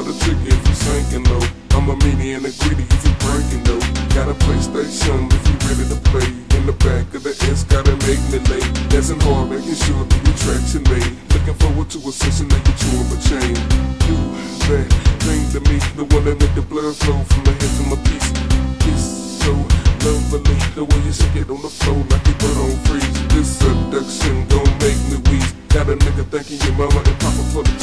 tricker, but trick if you sinking low. I'm a meanie and a greedy if you breaking though. Got a PlayStation if you ready to play. In the back of the S, gotta make me late. Dancing hard, making sure the attraction made. Looking forward to a session that you a chain. You, that thing to me, the one that make the blood flow from the head to my piece. It's so lovely, the way you shake it on the floor like you put on freeze. This seduction gon' make me wheeze. Got a nigga thanking your mama and papa for the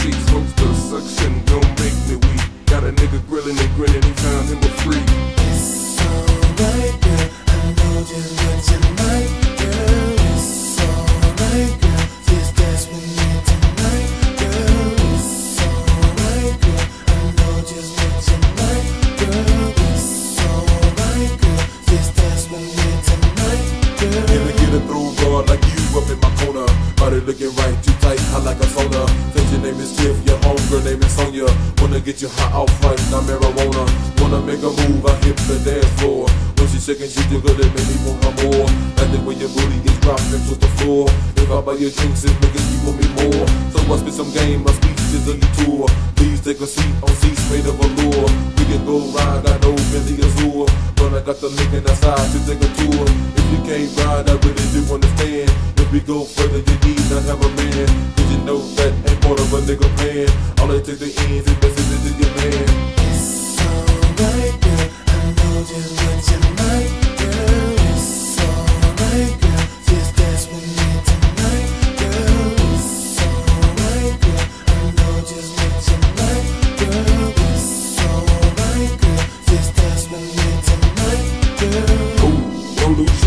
in my corner? Body looking right, too tight, hot like a sauna. Since your name is Tiff, your homegirl name is Sonya. Wanna get you hot off front, not marijuana. Wanna make a move, I hit the dance floor. When she shaking, she jiggle, it make me want her more. Like the way your booty is dropping to the floor. If I buy your drinks, it making you want me more. So I spit some game, my speech is a tour. Please take a seat on seats made of allure. We can go ride, I know Billy Azure. But I got the link in the side to take a tour. If you can't ride, I really do understand. If we go further, you need not have a man. Cause you know that ain't part of a nigga plan. All it takes the ends and messages to your man.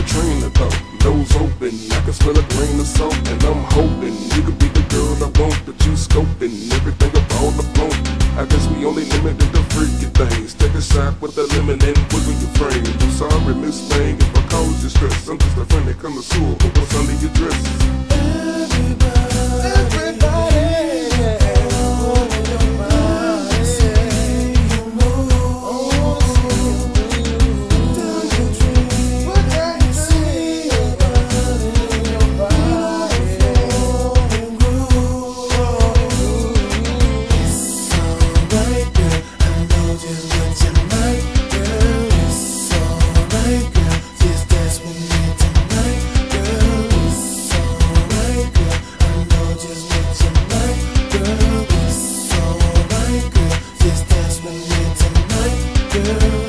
Thought. Nose open, I can smell a grain of salt, and I'm hoping you could be the girl I want, but you scoping everything about the phone. I guess we only limited the freaky things. Take a shot with the lemon and wiggle your frame. I'm sorry, Miss Thing, if I caused you stress. I'm just a friend that comes to but what's under your dress? It's girl.